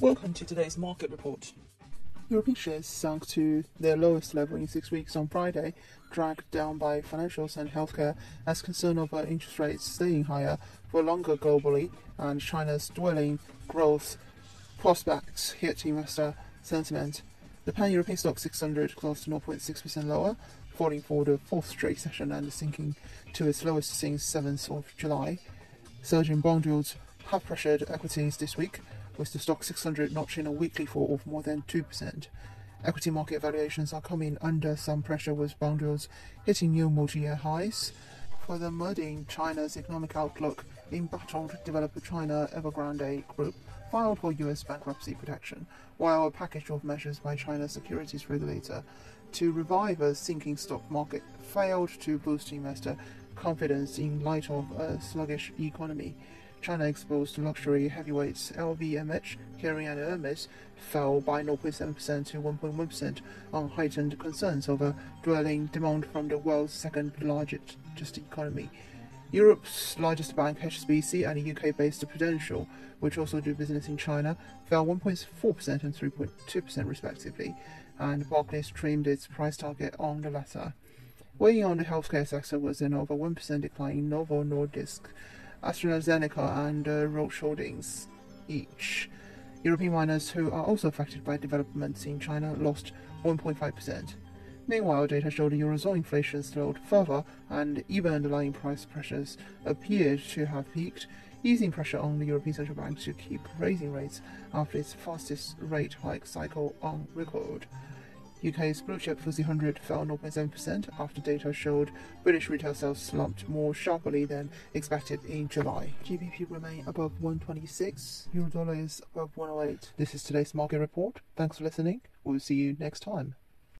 Welcome to today's market report. European shares sunk to their lowest level in six weeks on Friday, dragged down by financials and healthcare as concern over interest rates staying higher for longer globally and China's dwindling growth prospects hit investor sentiment. The pan European STOXX 600 closed 0.6% lower, falling for the fourth straight session and sinking to its lowest since 7th of July. Surging bond yields have pressured equities this week, with the STOXX 600 notching a weekly fall of more than 2%. Equity market valuations are coming under some pressure with bond yields hitting new multi-year highs. Further muddying China's economic outlook, embattled developer China Evergrande Group filed for US bankruptcy protection, while a package of measures by China's securities regulator to revive a sinking stock market failed to boost investor confidence in light of a sluggish economy. China exposed luxury heavyweights LVMH, Kering and Hermes fell by 0.7% to 1.1% on heightened concerns over dwindling demand from the world's second largest economy. Europe's largest bank, HSBC, and a UK-based Prudential, which also do business in China, fell 1.4% and 3.2% respectively, and Barclays trimmed its price target on the latter. Weighing on the healthcare sector was an over 1% decline in Novo Nordisk, AstraZeneca, and uh, Roche Holdings each. European miners who are also affected by developments in China lost 1.5%. Meanwhile, data showed Eurozone inflation slowed further and even underlying price pressures appeared to have peaked, easing pressure on the European Central Bank to keep raising rates after its fastest rate hike cycle on record. UK's blue chip FTSE 100 fell 0.7% after data showed British retail sales slumped more sharply than expected in July. GBP remained above 126, euro dollar is above 108. This is today's market report. Thanks for listening. We'll see you next time.